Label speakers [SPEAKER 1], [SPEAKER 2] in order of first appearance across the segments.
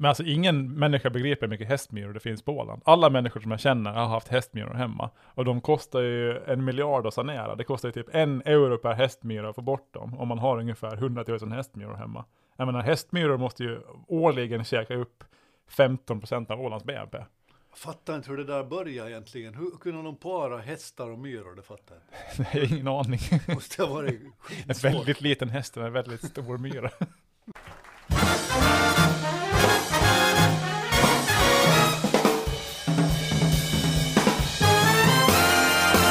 [SPEAKER 1] Men alltså ingen människa begriper hur mycket hästmyror det finns på Åland. Alla människor som jag känner har haft hästmyror hemma. Och de kostar ju en miljard att sanera. Det kostar ju typ en euro per hästmyra att få bort dem. Om man har ungefär 100 000 hästmyror hemma. Jag menar hästmyror måste ju årligen käka upp 15% av Ålands BNP.
[SPEAKER 2] Jag fattar inte hur det där började egentligen. Hur kunde de para hästar och myror? Det fattar jag inte.
[SPEAKER 1] Har ingen aning.
[SPEAKER 2] Måste ha varit
[SPEAKER 1] En
[SPEAKER 2] skitsvårt.
[SPEAKER 1] väldigt liten häst och en väldigt stor myra.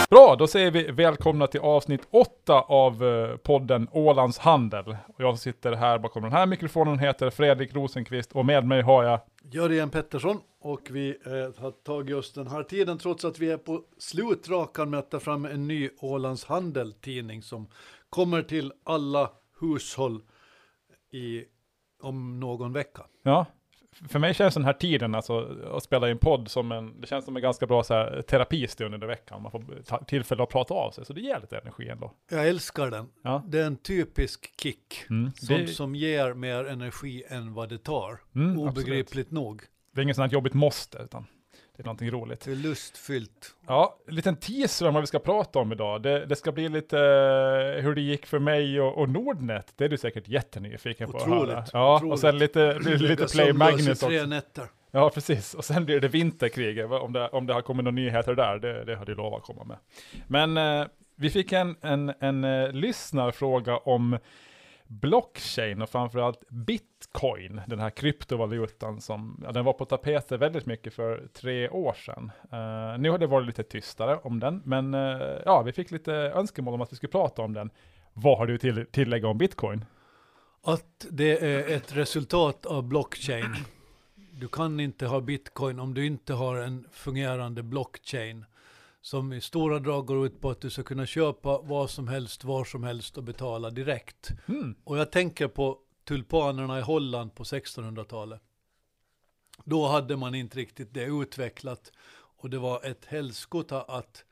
[SPEAKER 1] Bra, då säger vi välkomna till avsnitt 8 av eh, podden Ålands Handel. Och jag sitter här bakom den här mikrofonen heter Fredrik Rosenqvist och med mig har jag
[SPEAKER 2] Jörgen Pettersson och vi eh, har tagit oss den här tiden trots att vi är på slutrakan med att ta fram en ny Ålands Handel-tidning som kommer till alla hushåll i, om någon vecka.
[SPEAKER 1] Ja, för mig känns den här tiden, alltså att spela in podd som en, det känns som en ganska bra så här, terapistund under veckan. Man får tillfälle att prata av sig, så det ger lite energi ändå.
[SPEAKER 2] Jag älskar den.
[SPEAKER 1] Ja.
[SPEAKER 2] Det är en typisk kick.
[SPEAKER 1] Mm.
[SPEAKER 2] Sånt
[SPEAKER 1] Det,
[SPEAKER 2] som ger mer energi än vad det tar.
[SPEAKER 1] mm, absolut.
[SPEAKER 2] Obegripligt nog.
[SPEAKER 1] Det är inget sånt här jobbigt måste, utan är någonting roligt.
[SPEAKER 2] Det är lustfyllt.
[SPEAKER 1] Ja, en liten teaser om vad vi ska prata om idag. Det, det ska bli lite eh, hur det gick för mig och, och Nordnet. Det är du säkert jättenyfiken på att
[SPEAKER 2] Otroligt,
[SPEAKER 1] höra. Ja,
[SPEAKER 2] otroligt.
[SPEAKER 1] och sen lite, lite Play Magnus
[SPEAKER 2] tre
[SPEAKER 1] också.
[SPEAKER 2] nätter.
[SPEAKER 1] Ja, precis. Och sen blir det vinterkriget. Om det, om det har kommit några nyheter där, det, det har du lovat att komma med. Men eh, vi fick en, en, en eh, lyssnarfråga om blockchain och framförallt bitcoin, den här kryptovalutan som, ja, den var på tapeten väldigt mycket för tre år sedan. Uh, nu har det varit lite tystare om den, men uh, ja, vi fick lite önskemål om att vi skulle prata om den. Vad har du till tillägga om bitcoin?
[SPEAKER 2] Att det är ett resultat av blockchain. Du kan inte ha bitcoin om du inte har en fungerande blockchain som i stora drag går ut på att du ska kunna köpa vad som helst, var som helst och betala direkt.
[SPEAKER 1] Hmm.
[SPEAKER 2] Och jag tänker på tulpanerna i Holland på 1600-talet. Då hade man inte riktigt det utvecklat och det var ett helskotta att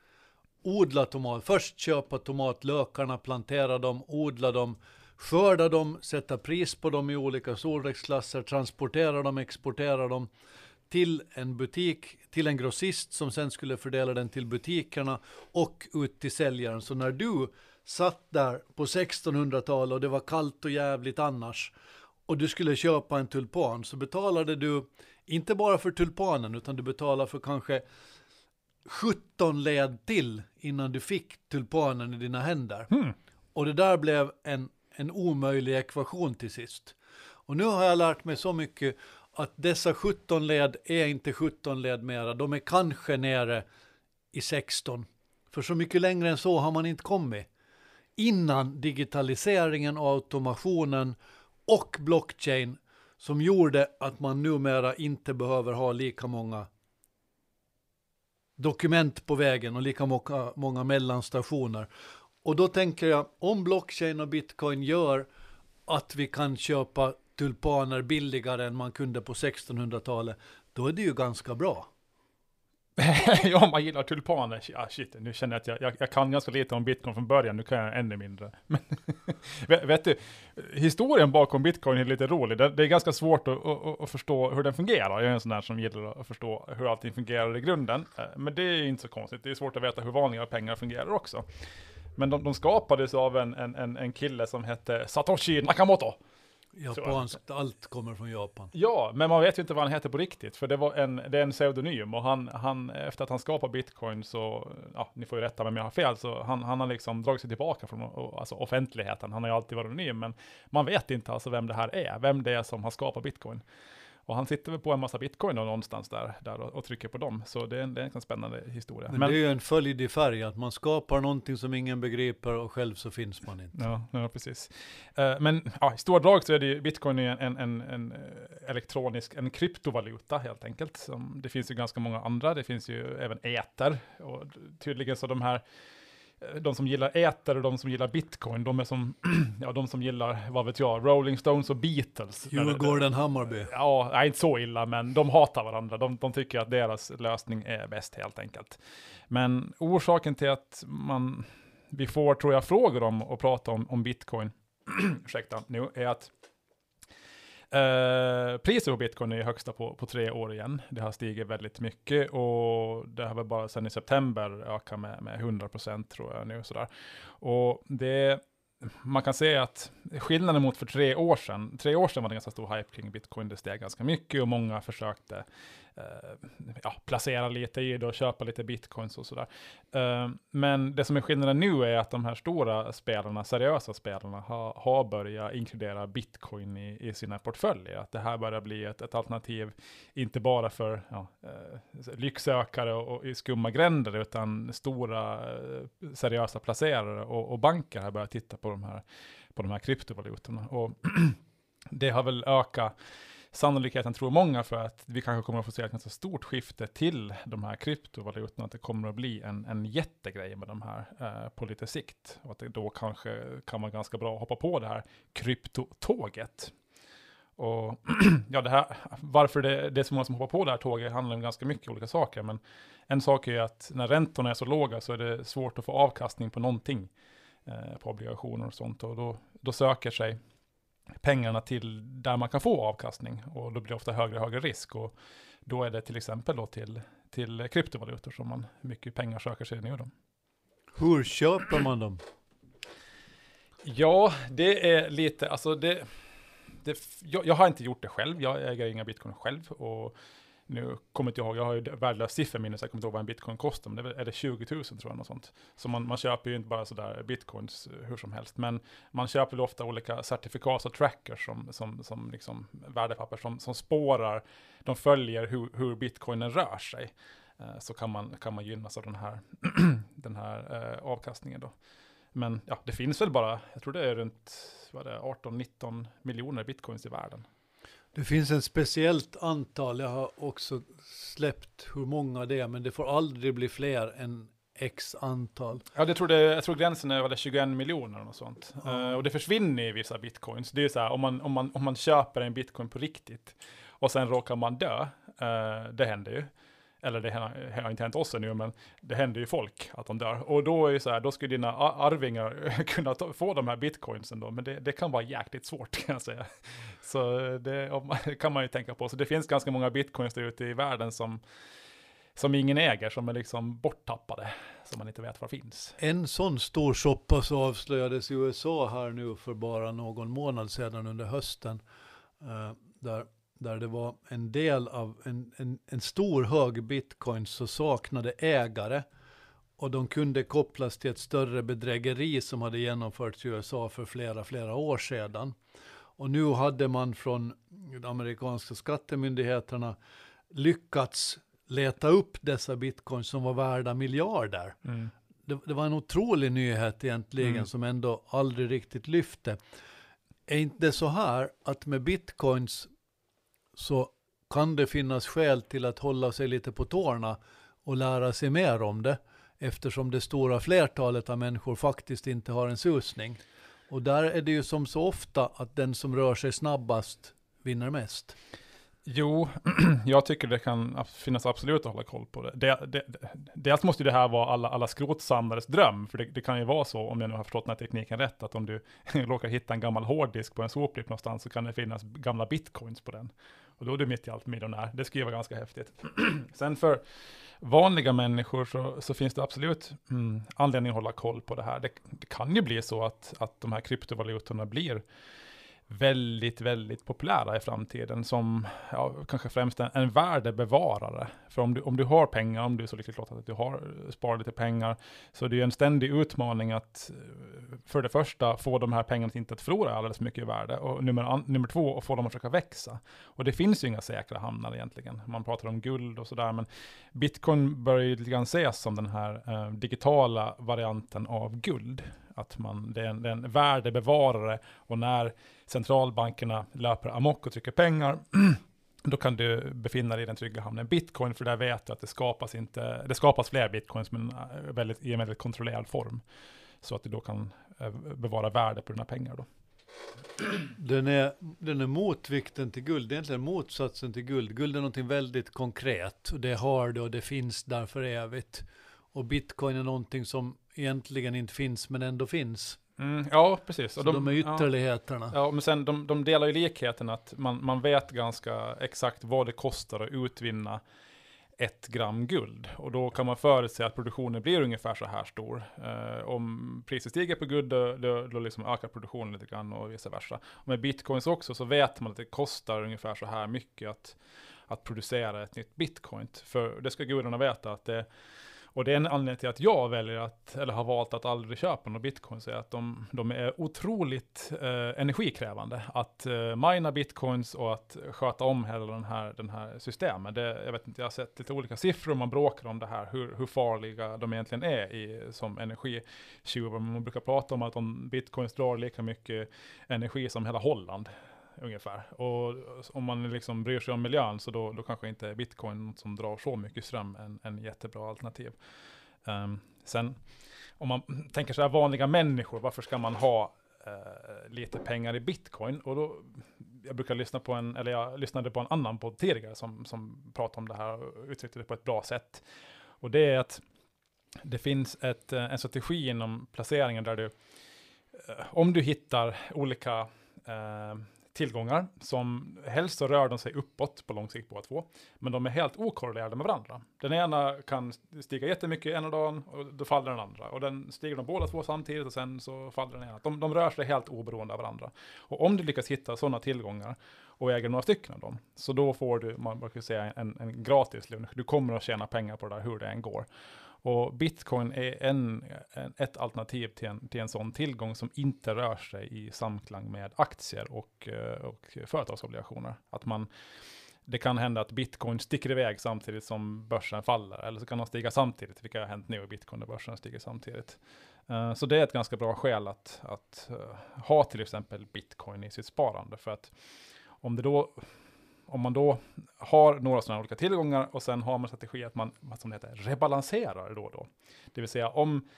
[SPEAKER 2] odla tomat. Först köpa tomatlökarna, plantera dem, odla dem, skörda dem, sätta pris på dem i olika storleksklasser, transportera dem, exportera dem till en butik, till en grossist som sen skulle fördela den till butikerna och ut till säljaren. Så när du satt där på 1600-talet och det var kallt och jävligt annars och du skulle köpa en tulpan så betalade du inte bara för tulpanen utan du betalade för kanske 17 led till innan du fick tulpanen i dina händer.
[SPEAKER 1] Hmm.
[SPEAKER 2] Och det där blev en, en omöjlig ekvation till sist. Och nu har jag lärt mig så mycket att dessa 17 led är inte 17 led mera. De är kanske nere i 16. För så mycket längre än så har man inte kommit. Innan digitaliseringen och automationen och blockchain som gjorde att man numera inte behöver ha lika många dokument på vägen och lika många, många mellanstationer. Och då tänker jag, om blockchain och bitcoin gör att vi kan köpa tulpaner billigare än man kunde på 1600-talet, då är det ju ganska bra.
[SPEAKER 1] ja, om man gillar tulpaner. Ja, shit, nu känner jag att jag, jag, jag kan ganska lite om bitcoin från början, nu kan jag ännu mindre. Men, vet, vet du, historien bakom bitcoin är lite rolig. Det, det är ganska svårt att, att, att förstå hur den fungerar. Jag är en sån där som gillar att förstå hur allting fungerar i grunden. Eh, men det är inte så konstigt, det är svårt att veta hur vanliga pengar fungerar också. Men de, de skapades av en, en, en kille som hette Satoshi Nakamoto.
[SPEAKER 2] Japanskt, allt kommer från Japan.
[SPEAKER 1] Ja, men man vet ju inte vad han heter på riktigt, för det, var en, det är en pseudonym och han, han, efter att han skapade bitcoin så, ja, ni får ju rätta mig om jag har fel, så han, han har liksom dragit sig tillbaka från alltså offentligheten. Han har ju alltid varit anonym, men man vet inte alltså vem det här är, vem det är som har skapat bitcoin. Och han sitter väl på en massa bitcoin någonstans där, där och, och trycker på dem, så det är en, det är en spännande historia.
[SPEAKER 2] Men, det är ju en följd i färg, att man skapar någonting som ingen begriper och själv så finns man inte.
[SPEAKER 1] Ja, ja precis. Eh, men ja, i stora drag så är det ju, bitcoin är en, en, en eh, elektronisk, en kryptovaluta helt enkelt. Som, det finns ju ganska många andra, det finns ju även äter. Och tydligen så de här, de som gillar äter och de som gillar bitcoin, de är som, ja de som gillar, vad vet jag, Rolling Stones och Beatles.
[SPEAKER 2] Djurgården, Hammarby.
[SPEAKER 1] Ja, nej, inte så illa, men de hatar varandra. De, de tycker att deras lösning är bäst helt enkelt. Men orsaken till att man, vi får, tror jag, frågor om och prata om, om bitcoin, ursäkta, nu, är att Eh, priset på bitcoin är högsta på, på tre år igen. Det har stigit väldigt mycket och det har väl bara sedan i september ökat med, med 100% tror jag nu. Sådär. Och det man kan säga att skillnaden mot för tre år sedan, tre år sedan var det ganska stor hype kring bitcoin, det steg ganska mycket och många försökte Eh, ja, placera lite i det och köpa lite bitcoins och sådär. Eh, men det som är skillnaden nu är att de här stora spelarna, seriösa spelarna, har, har börjat inkludera bitcoin i, i sina portföljer. Att det här börjar bli ett, ett alternativ, inte bara för ja, eh, lycksökare och, i skumma gränder, utan stora seriösa placerare och, och banker har börjat titta på de här, på de här kryptovalutorna. Och det har väl ökat sannolikheten tror många för att vi kanske kommer att få se ett ganska stort skifte till de här kryptovalutorna, att det kommer att bli en, en jättegrej med de här eh, på lite sikt. Och att det då kanske kan vara ganska bra att hoppa på det här kryptotåget. Och ja, det här, varför det, det är så många som hoppar på det här tåget handlar om ganska mycket olika saker. Men en sak är ju att när räntorna är så låga så är det svårt att få avkastning på någonting eh, på obligationer och sånt. Och då, då söker sig pengarna till där man kan få avkastning och då blir det ofta högre och högre risk och då är det till exempel då till, till kryptovalutor som man mycket pengar söker sig nu då.
[SPEAKER 2] Hur köper man dem?
[SPEAKER 1] Ja, det är lite, alltså det, det jag, jag, har inte gjort det själv, jag äger inga bitcoin själv och nu kommer inte jag ihåg, jag har ju värdelöst sifferminne så jag kommer inte ihåg vad en bitcoin kostar, men det är, är det 20 000 tror jag, något sånt. Så man, man köper ju inte bara sådär bitcoins eh, hur som helst, men man köper ju ofta olika certifikat och trackers som, som, som liksom värdepapper som, som spårar, de följer hur, hur bitcoinen rör sig. Eh, så kan man, kan man gynnas av den här, den här eh, avkastningen då. Men ja, det finns väl bara, jag tror det är runt 18-19 miljoner bitcoins i världen.
[SPEAKER 2] Det finns en speciellt antal, jag har också släppt hur många det är, men det får aldrig bli fler än x antal.
[SPEAKER 1] Ja, det tror det, jag tror gränsen är 21 miljoner och sånt. Ja. Uh, och det försvinner i vissa bitcoins. Det är så här, om man, om, man, om man köper en bitcoin på riktigt och sen råkar man dö, uh, det händer ju, eller det har, inte hänt oss ännu, men det händer ju folk att de dör. Och då är det så här, då skulle dina arvingar kunna ta, få de här bitcoinsen då, men det, det, kan vara jäkligt svårt kan jag säga. Så det, kan man ju tänka på. Så det finns ganska många bitcoins där ute i världen som, som ingen äger, som är liksom borttappade, som man inte vet var finns.
[SPEAKER 2] En sån stor soppa så avslöjades i USA här nu för bara någon månad sedan under hösten, eh, där där det var en del av en, en, en stor hög bitcoin så saknade ägare och de kunde kopplas till ett större bedrägeri som hade genomförts i USA för flera, flera år sedan. Och nu hade man från de amerikanska skattemyndigheterna lyckats leta upp dessa bitcoins som var värda miljarder. Mm. Det, det, var en otrolig nyhet egentligen mm. som ändå aldrig riktigt lyfte. Är inte det så här att med bitcoins så kan det finnas skäl till att hålla sig lite på tårna och lära sig mer om det eftersom det stora flertalet av människor faktiskt inte har en susning. Och där är det ju som så ofta att den som rör sig snabbast vinner mest.
[SPEAKER 1] Jo, jag tycker det kan finnas absolut att hålla koll på det. det, det, det dels måste det här vara alla, alla skrotsamlares dröm, för det, det, kan ju vara så, om jag nu har förstått den här tekniken rätt, att om du råkar hitta en gammal hårddisk på en soplipp någonstans så kan det finnas gamla bitcoins på den. Och då är du mitt i allt miljonär. Det skulle ju vara ganska häftigt. Sen för vanliga människor så, så finns det absolut mm, anledning att hålla koll på det här. Det, det, kan ju bli så att, att de här kryptovalutorna blir väldigt, väldigt populära i framtiden som ja, kanske främst en, en värdebevarare. För om du, om du har pengar, om du är så lyckligt lottad att du har eh, sparat lite pengar, så är det ju en ständig utmaning att eh, för det första få de här pengarna inte att förlora alldeles mycket i värde, och nummer, nummer två, att få dem att försöka växa. Och det finns ju inga säkra hamnar egentligen. Man pratar om guld och sådär, men bitcoin börjar ju lite grann ses som den här eh, digitala varianten av guld att man, det, är en, det är en värdebevarare och när centralbankerna löper amok och trycker pengar, då kan du befinna dig i den trygga hamnen bitcoin, för där vet du att det skapas, inte, det skapas fler bitcoins, men eh, väldigt, i en väldigt kontrollerad form. Så att du då kan eh, bevara värde på dina pengar. Då.
[SPEAKER 2] Den är, den är motvikten till guld, det är egentligen motsatsen till guld. Guld är någonting väldigt konkret, och det har det och det finns där för evigt. Och bitcoin är någonting som egentligen inte finns men ändå finns.
[SPEAKER 1] Mm, ja, precis.
[SPEAKER 2] Så de, är
[SPEAKER 1] ja.
[SPEAKER 2] ytterligheterna.
[SPEAKER 1] Ja, men sen de, de delar ju likheten att man, man vet ganska exakt vad det kostar att utvinna ett gram guld. Och då kan man förutse att produktionen blir ungefär så här stor. Eh, om priset stiger på guld, då, då, då liksom ökar produktionen lite grann och vice versa. Och med bitcoins också så vet man att det kostar ungefär så här mycket att, att producera ett nytt bitcoin. För det ska gudarna veta att det och det är en anledning till att jag väljer att, eller har valt att aldrig köpa några bitcoins, är att de, de är otroligt eh, energikrävande. Att eh, mina bitcoins och att sköta om hela den här, den här systemen. Det, jag vet inte, jag har sett lite olika siffror, man bråkar om det här, hur, hur farliga de egentligen är i, som energitjuvar. Man brukar prata om att om bitcoins drar lika mycket energi som hela Holland ungefär. Och om man liksom bryr sig om miljön så då, då kanske inte bitcoin något som drar så mycket ström en, en jättebra alternativ. Um, sen om man tänker så här vanliga människor, varför ska man ha uh, lite pengar i bitcoin? Och då, jag brukar lyssna på en, eller jag lyssnade på en annan podd tidigare som, som pratade om det här och uttryckte det på ett bra sätt. Och det är att det finns ett, eh, en strategi inom placeringen där du, eh, om du hittar olika eh, tillgångar som helst så rör de sig uppåt på lång sikt båda två. Men de är helt okorrelerade med varandra. Den ena kan stiga jättemycket ena dagen och då faller den andra. Och den stiger de båda två samtidigt och sen så faller den ena. De, de rör sig helt oberoende av varandra. Och om du lyckas hitta sådana tillgångar och äger några stycken av dem, så då får du, man brukar säga, en, en gratis lunch. Du kommer att tjäna pengar på det där hur det än går. Och bitcoin är en, en, ett alternativ till en, till en sån tillgång som inte rör sig i samklang med aktier och, eh, och företagsobligationer. Att man, det kan hända att bitcoin sticker iväg samtidigt som börsen faller, eller så kan de stiga samtidigt, vilket har hänt nu i bitcoin när börsen stiger samtidigt. Uh, så det är ett ganska bra skäl att, att uh, ha till exempel bitcoin i sitt sparande, för att om det då om man då har några sådana olika tillgångar och sen har man strategi att man, som det heter, rebalanserar då och då. Det vill säga om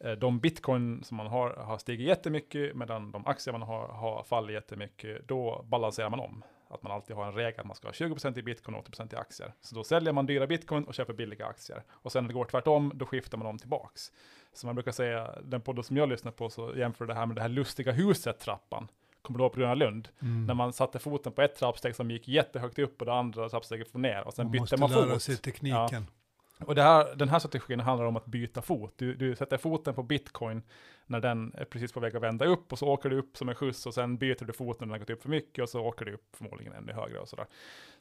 [SPEAKER 1] eh, de bitcoin som man har har stigit jättemycket medan de aktier man har har fallit jättemycket, då balanserar man om. Att man alltid har en regel att man ska ha 20% i bitcoin och 80% i aktier. Så då säljer man dyra bitcoin och köper billiga aktier. Och sen när det går tvärtom, då skiftar man om tillbaks. Så man brukar säga, den podden som jag lyssnar på, så jämför det här med det här lustiga huset-trappan kommer du ihåg på Gröna Lund? Mm. När man satte foten på ett trappsteg som gick jättehögt upp och det andra trappsteget får ner och sen man bytte man fot. Man måste
[SPEAKER 2] lära sig tekniken. Ja.
[SPEAKER 1] Och här, den här strategin handlar om att byta fot. Du, du, sätter foten på bitcoin när den är precis på väg att vända upp och så åker du upp som en skjuts och sen byter du foten när den har gått upp för mycket och så åker du upp förmodligen ännu högre och sådär.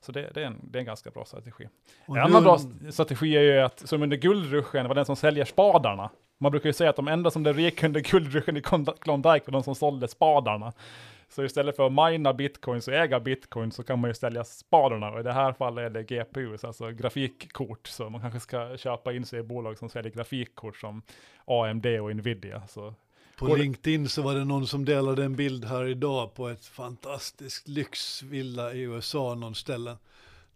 [SPEAKER 1] Så det, det, är, en, det är en ganska bra strategi. Och en annan bra strategi är ju att, som under guldruschen, var den som säljer spadarna. Man brukar ju säga att de enda som blev rika under guldruschen i Klondike var de som sålde spadarna. Så istället för att mina bitcoins och äga bitcoin så kan man ju sälja spadarna och i det här fallet är det GPUs, alltså grafikkort. Så man kanske ska köpa in sig i bolag som säljer grafikkort som AMD och Nvidia. Så
[SPEAKER 2] på LinkedIn så var det någon som delade en bild här idag på ett fantastiskt lyxvilla i USA någon ställe.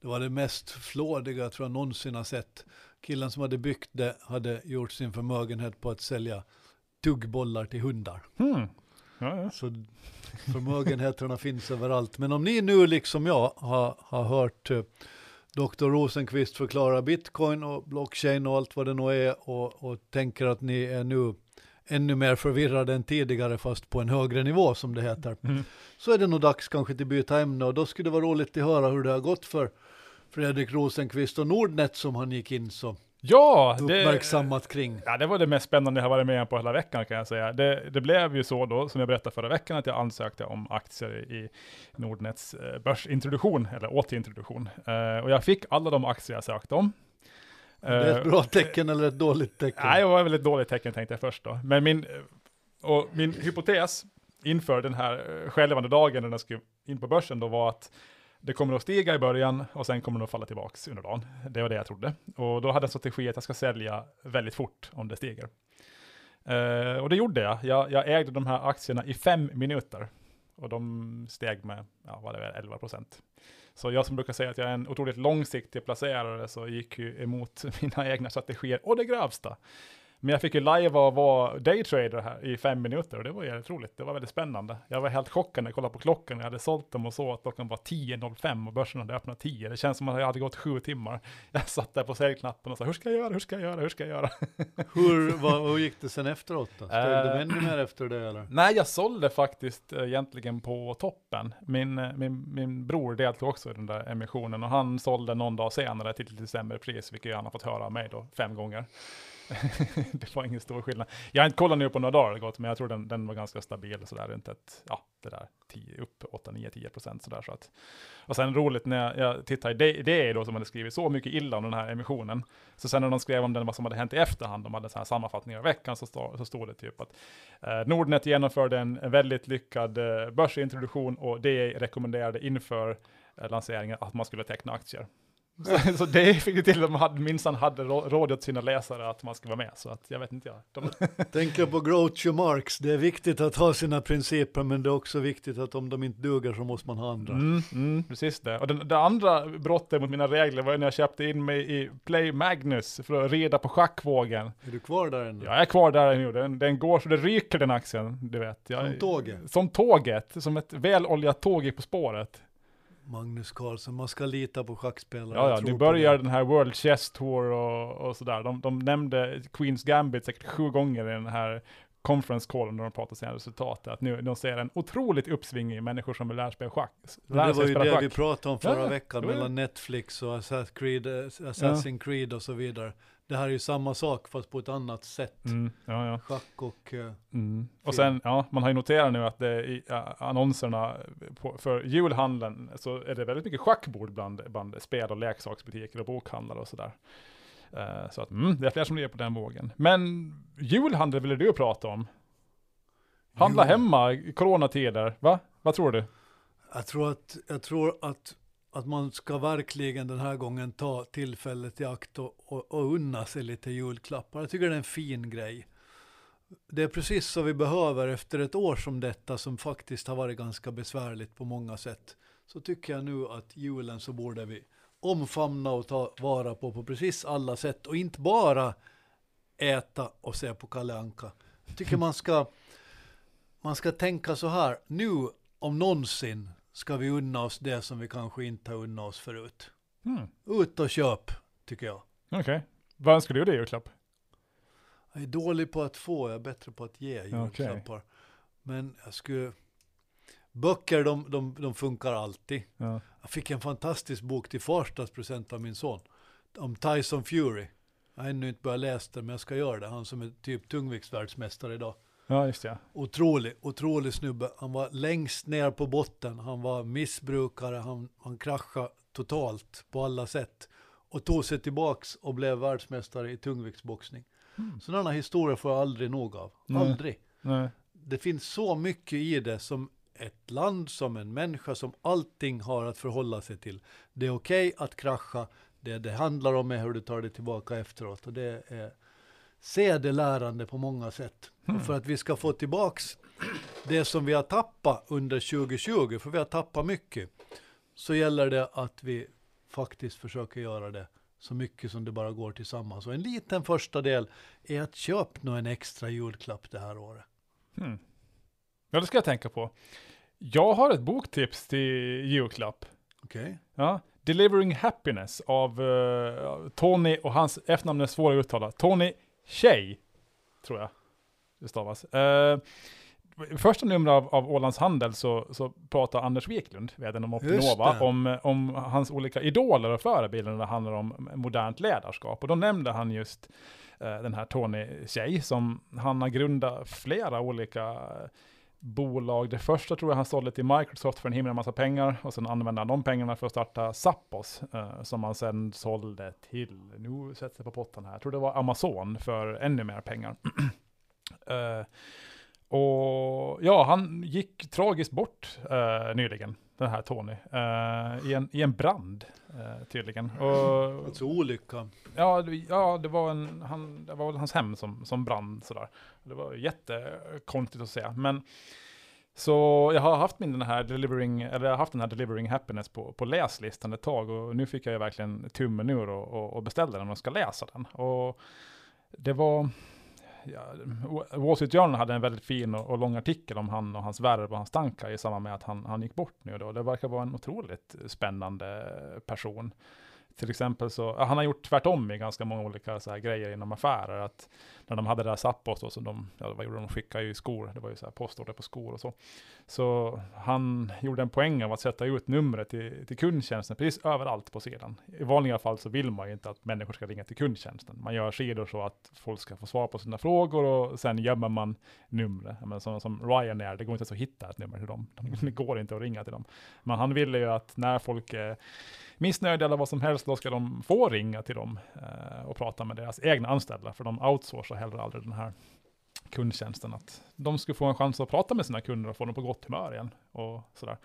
[SPEAKER 2] Det var det mest flådiga tror jag någonsin har sett. Killen som hade byggt det hade gjort sin förmögenhet på att sälja tuggbollar till hundar.
[SPEAKER 1] Hmm. Ja, ja.
[SPEAKER 2] Så förmögenheterna finns överallt. Men om ni nu liksom jag har, har hört uh, Dr. Rosenqvist förklara bitcoin och blockchain och allt vad det nu är och, och tänker att ni är nu ännu mer förvirrade än tidigare fast på en högre nivå som det heter. Mm. Så är det nog dags kanske till byta ämne och då skulle det vara roligt att höra hur det har gått för Fredrik Rosenqvist och Nordnet som han gick in så
[SPEAKER 1] Ja,
[SPEAKER 2] uppmärksammat det, kring.
[SPEAKER 1] Ja, det var det mest spännande jag har varit med på hela veckan kan jag säga. Det, det, blev ju så då, som jag berättade förra veckan, att jag ansökte om aktier i Nordnets eh, börsintroduktion, eller återintroduktion. Uh, och jag fick alla de aktier jag sökte om.
[SPEAKER 2] Det är ett bra tecken eller ett dåligt tecken?
[SPEAKER 1] Nej, det var väl ett dåligt tecken tänkte jag först då. Men min, och min hypotes inför den här skälvande dagen när den skulle in på börsen då var att det kommer att stiga i början och sen kommer det att falla tillbaka under dagen. Det var det jag trodde. Och då hade jag strategi att jag ska sälja väldigt fort om det stiger. Uh, och det gjorde jag. jag. Jag ägde de här aktierna i fem minuter. Och de steg med, ja vad det är, 11 procent. Så jag som brukar säga att jag är en otroligt långsiktig placerare så gick ju emot mina egna strategier och det grövsta. Men jag fick ju live och vara daytrader här i fem minuter och det var jävligt roligt. Det var väldigt spännande. Jag var helt chockad när jag kollade på klockan. Jag hade sålt dem och så att klockan var 10.05 och börsen hade öppnat 10. Det känns som att jag hade gått sju timmar. Jag satt där på säljknappen och sa hur ska jag göra, hur ska jag göra, hur ska jag göra?
[SPEAKER 2] Hur, vad, hur gick det sen efteråt då?
[SPEAKER 1] Eh.
[SPEAKER 2] du ännu mer efter det eller?
[SPEAKER 1] Nej, jag sålde faktiskt eh, egentligen på toppen. Min, eh, min, min bror deltog också i den där emissionen och han sålde någon dag senare till lite sämre pris, vilket han har fått höra av mig då fem gånger. det var ingen stor skillnad. Jag har inte kollat nu på några dagar gått, men jag tror den, den var ganska stabil sådär runt ett, ja, det där 10, upp 8, 9, 10 procent sådär. Så att. Och sen roligt när jag, jag tittar i det, det är då som hade skrivit så mycket illa om den här emissionen. Så sen när de skrev om den, vad som hade hänt i efterhand, de hade så här sammanfattningar i veckan, så, stå, så stod det typ att eh, Nordnet genomförde en, en väldigt lyckad eh, börsintroduktion och det rekommenderade inför eh, lanseringen att man skulle teckna aktier. Så, det fick ju till att de hade, minsann hade rå- råd åt sina läsare att man ska vara med, så att jag vet inte jag. De,
[SPEAKER 2] Tänker på Groucho Marx, det är viktigt att ha sina principer men det är också viktigt att om de inte duger så måste man ha andra.
[SPEAKER 1] Mm, mm, precis det. Och den, det andra brottet mot mina regler var när jag köpte in mig i Play Magnus för att rida på schackvågen.
[SPEAKER 2] Är du kvar där ännu?
[SPEAKER 1] Jag är kvar där nu, den, den går så det ryker den aktien, du vet. Jag,
[SPEAKER 2] Som tåget?
[SPEAKER 1] Som tåget, som ett väloljat tåg på spåret.
[SPEAKER 2] Magnus Carlsen, man ska lita på schackspelare.
[SPEAKER 1] Ja, ja, nu börjar den här World Chess Tour och, och sådär. De, de nämnde Queens Gambit säkert sju gånger i den här conference callen när de pratade sina resultat. Att nu de ser en otroligt uppsving i människor som vill lära sig spela schack. Lära
[SPEAKER 2] det var ju det
[SPEAKER 1] schack.
[SPEAKER 2] vi pratade om förra
[SPEAKER 1] Ja,
[SPEAKER 2] veckan
[SPEAKER 1] ja.
[SPEAKER 2] mellan Netflix och Assassin's Creed, eh, Assassin's Creed och så vidare. Det här är ju samma sak fast på ett annat sätt.
[SPEAKER 1] Mm, ja, ja.
[SPEAKER 2] Schack och... eh,
[SPEAKER 1] Mm. Och sen, ja, man har ju noterat nu att det i ja, annonserna på, för julhandeln så är det väldigt mycket schackbord bland, bland spel och leksaksbutiker och bokhandlare och sådär. Eh, så att mm, det är fler som är på den vågen. Men julhandel ville du prata om. Handla
[SPEAKER 2] Jo.
[SPEAKER 1] hemma i coronatider, va? Vad tror du?
[SPEAKER 2] Jag tror att, jag tror att, att man ska verkligen den här gången ta tillfället i akt och, och, och unna sig lite julklappar. Jag tycker det är en fin grej. Det är precis så vi behöver efter ett år som detta som faktiskt har varit ganska besvärligt på många sätt. Så tycker jag nu att julen så borde vi omfamna och ta vara på på precis alla sätt och inte bara äta och se på Kalle Anka. Jag tycker man ska, man ska tänka så här, nu om någonsin ska vi unna oss det som vi kanske inte har unnat oss förut.
[SPEAKER 1] Mm.
[SPEAKER 2] Ut och köp, tycker jag.
[SPEAKER 1] Okej. Vad önskar du dig i julklapp?
[SPEAKER 2] Jag är dålig på att få, jag är bättre på att ge julklappar. Men jag skulle... Böcker, de, de, de funkar alltid.
[SPEAKER 1] Ja.
[SPEAKER 2] Jag fick en fantastisk bok till farsdagspresent av min son. Om Tyson Fury. Jag har ännu inte börjat läsa den, men jag ska göra det. Han som är typ tungviktsvärldsmästare idag.
[SPEAKER 1] Ja, just det.
[SPEAKER 2] Otrolig, otrolig snubbe. Han var längst ner på botten. Han var missbrukare. Han, han kraschade totalt på alla sätt. Och tog sig tillbaks och blev världsmästare i tungviktsboxning.
[SPEAKER 1] Mm.
[SPEAKER 2] Sådana historier får jag aldrig nog av.
[SPEAKER 1] Nej.
[SPEAKER 2] Aldrig.
[SPEAKER 1] Nej.
[SPEAKER 2] Det finns så mycket i det som ett land, som en människa, som allting har att förhålla sig till. Det är okej att krascha. Det det handlar om är hur du tar dig tillbaka efteråt. Och det är sedelärande på många sätt. Och för att vi ska få tillbaks det som vi har tappat under 2020, för vi har tappat mycket, så gäller det att vi faktiskt försöker göra det så mycket som det bara går tillsammans. Och en liten första del är att köpa nå en extra julklapp det här året.
[SPEAKER 1] Hmm. Ja, det ska jag tänka på. Jag har ett boktips till julklapp.
[SPEAKER 2] Okej?
[SPEAKER 1] Ja, Delivering Happiness av eh, Tony och hans efternamn är svåra att uttala. Tony Shea, tror jag det stavas. I första numret av, av Ålands Handel så, så pratar Anders Wiklund, vdn om
[SPEAKER 2] det.
[SPEAKER 1] om, om hans olika idoler och förebilder när det handlar om modernt ledarskap. Och då nämnde han just eh, den här Tony Shea som han har grundat flera olika bolag. Det första tror jag han sålde till Microsoft för en himla massa pengar och sen använde han de pengarna för att starta Zappos eh, som han sen sålde till, nu sätter jag på pottan här, jag tror det var Amazon för ännu mer pengar. Eh, och ja, han gick tragiskt bort eh, nyligen, den här Tony, eh, i, en, i en brand eh, tydligen. Och,
[SPEAKER 2] Alltså olycka.
[SPEAKER 1] Ja, det, ja, det var, en, han, det var hans hem som, som brann sådär. Det var jättekonstigt att se. Men så jag har haft min den här delivering, eller jag har haft den här delivering happiness på, på läslistan ett tag och nu fick jag ju verkligen tummen ur och, och, och beställde den och ska läsa den. Och det var, ja, Wall Street Journal hade en väldigt fin och, och, lång artikel om han och hans värv och hans tankar i samband med att han, han gick bort nu då. Det verkar vara en otroligt spännande person. Till exempel så, han har gjort tvärtom i ganska många olika så här grejer inom affärer. Att när de hade det där Zappos då, så de, ja, vad gjorde de? De skickade ju skor. Det var ju så här postorder på skor och så. Så han gjorde en poäng av att sätta ut numret till, till kundtjänsten precis överallt på sidan. I vanliga fall så vill man ju inte att människor ska ringa till kundtjänsten. Man gör sidor så att folk ska få svar på sina frågor och sen gömmer man numret. Men som, som Ryanair, det går inte ens att hitta ett nummer till dem. Det går inte att ringa till dem. Men han ville ju att när folk är missnöjda eller vad som helst, då ska de få ringa till dem eh, och prata med deras egna anställda, för de outsourcar heller aldrig den här kundtjänsten, att de skulle få en chans att prata med sina kunder och få dem på gott humör igen och sådär.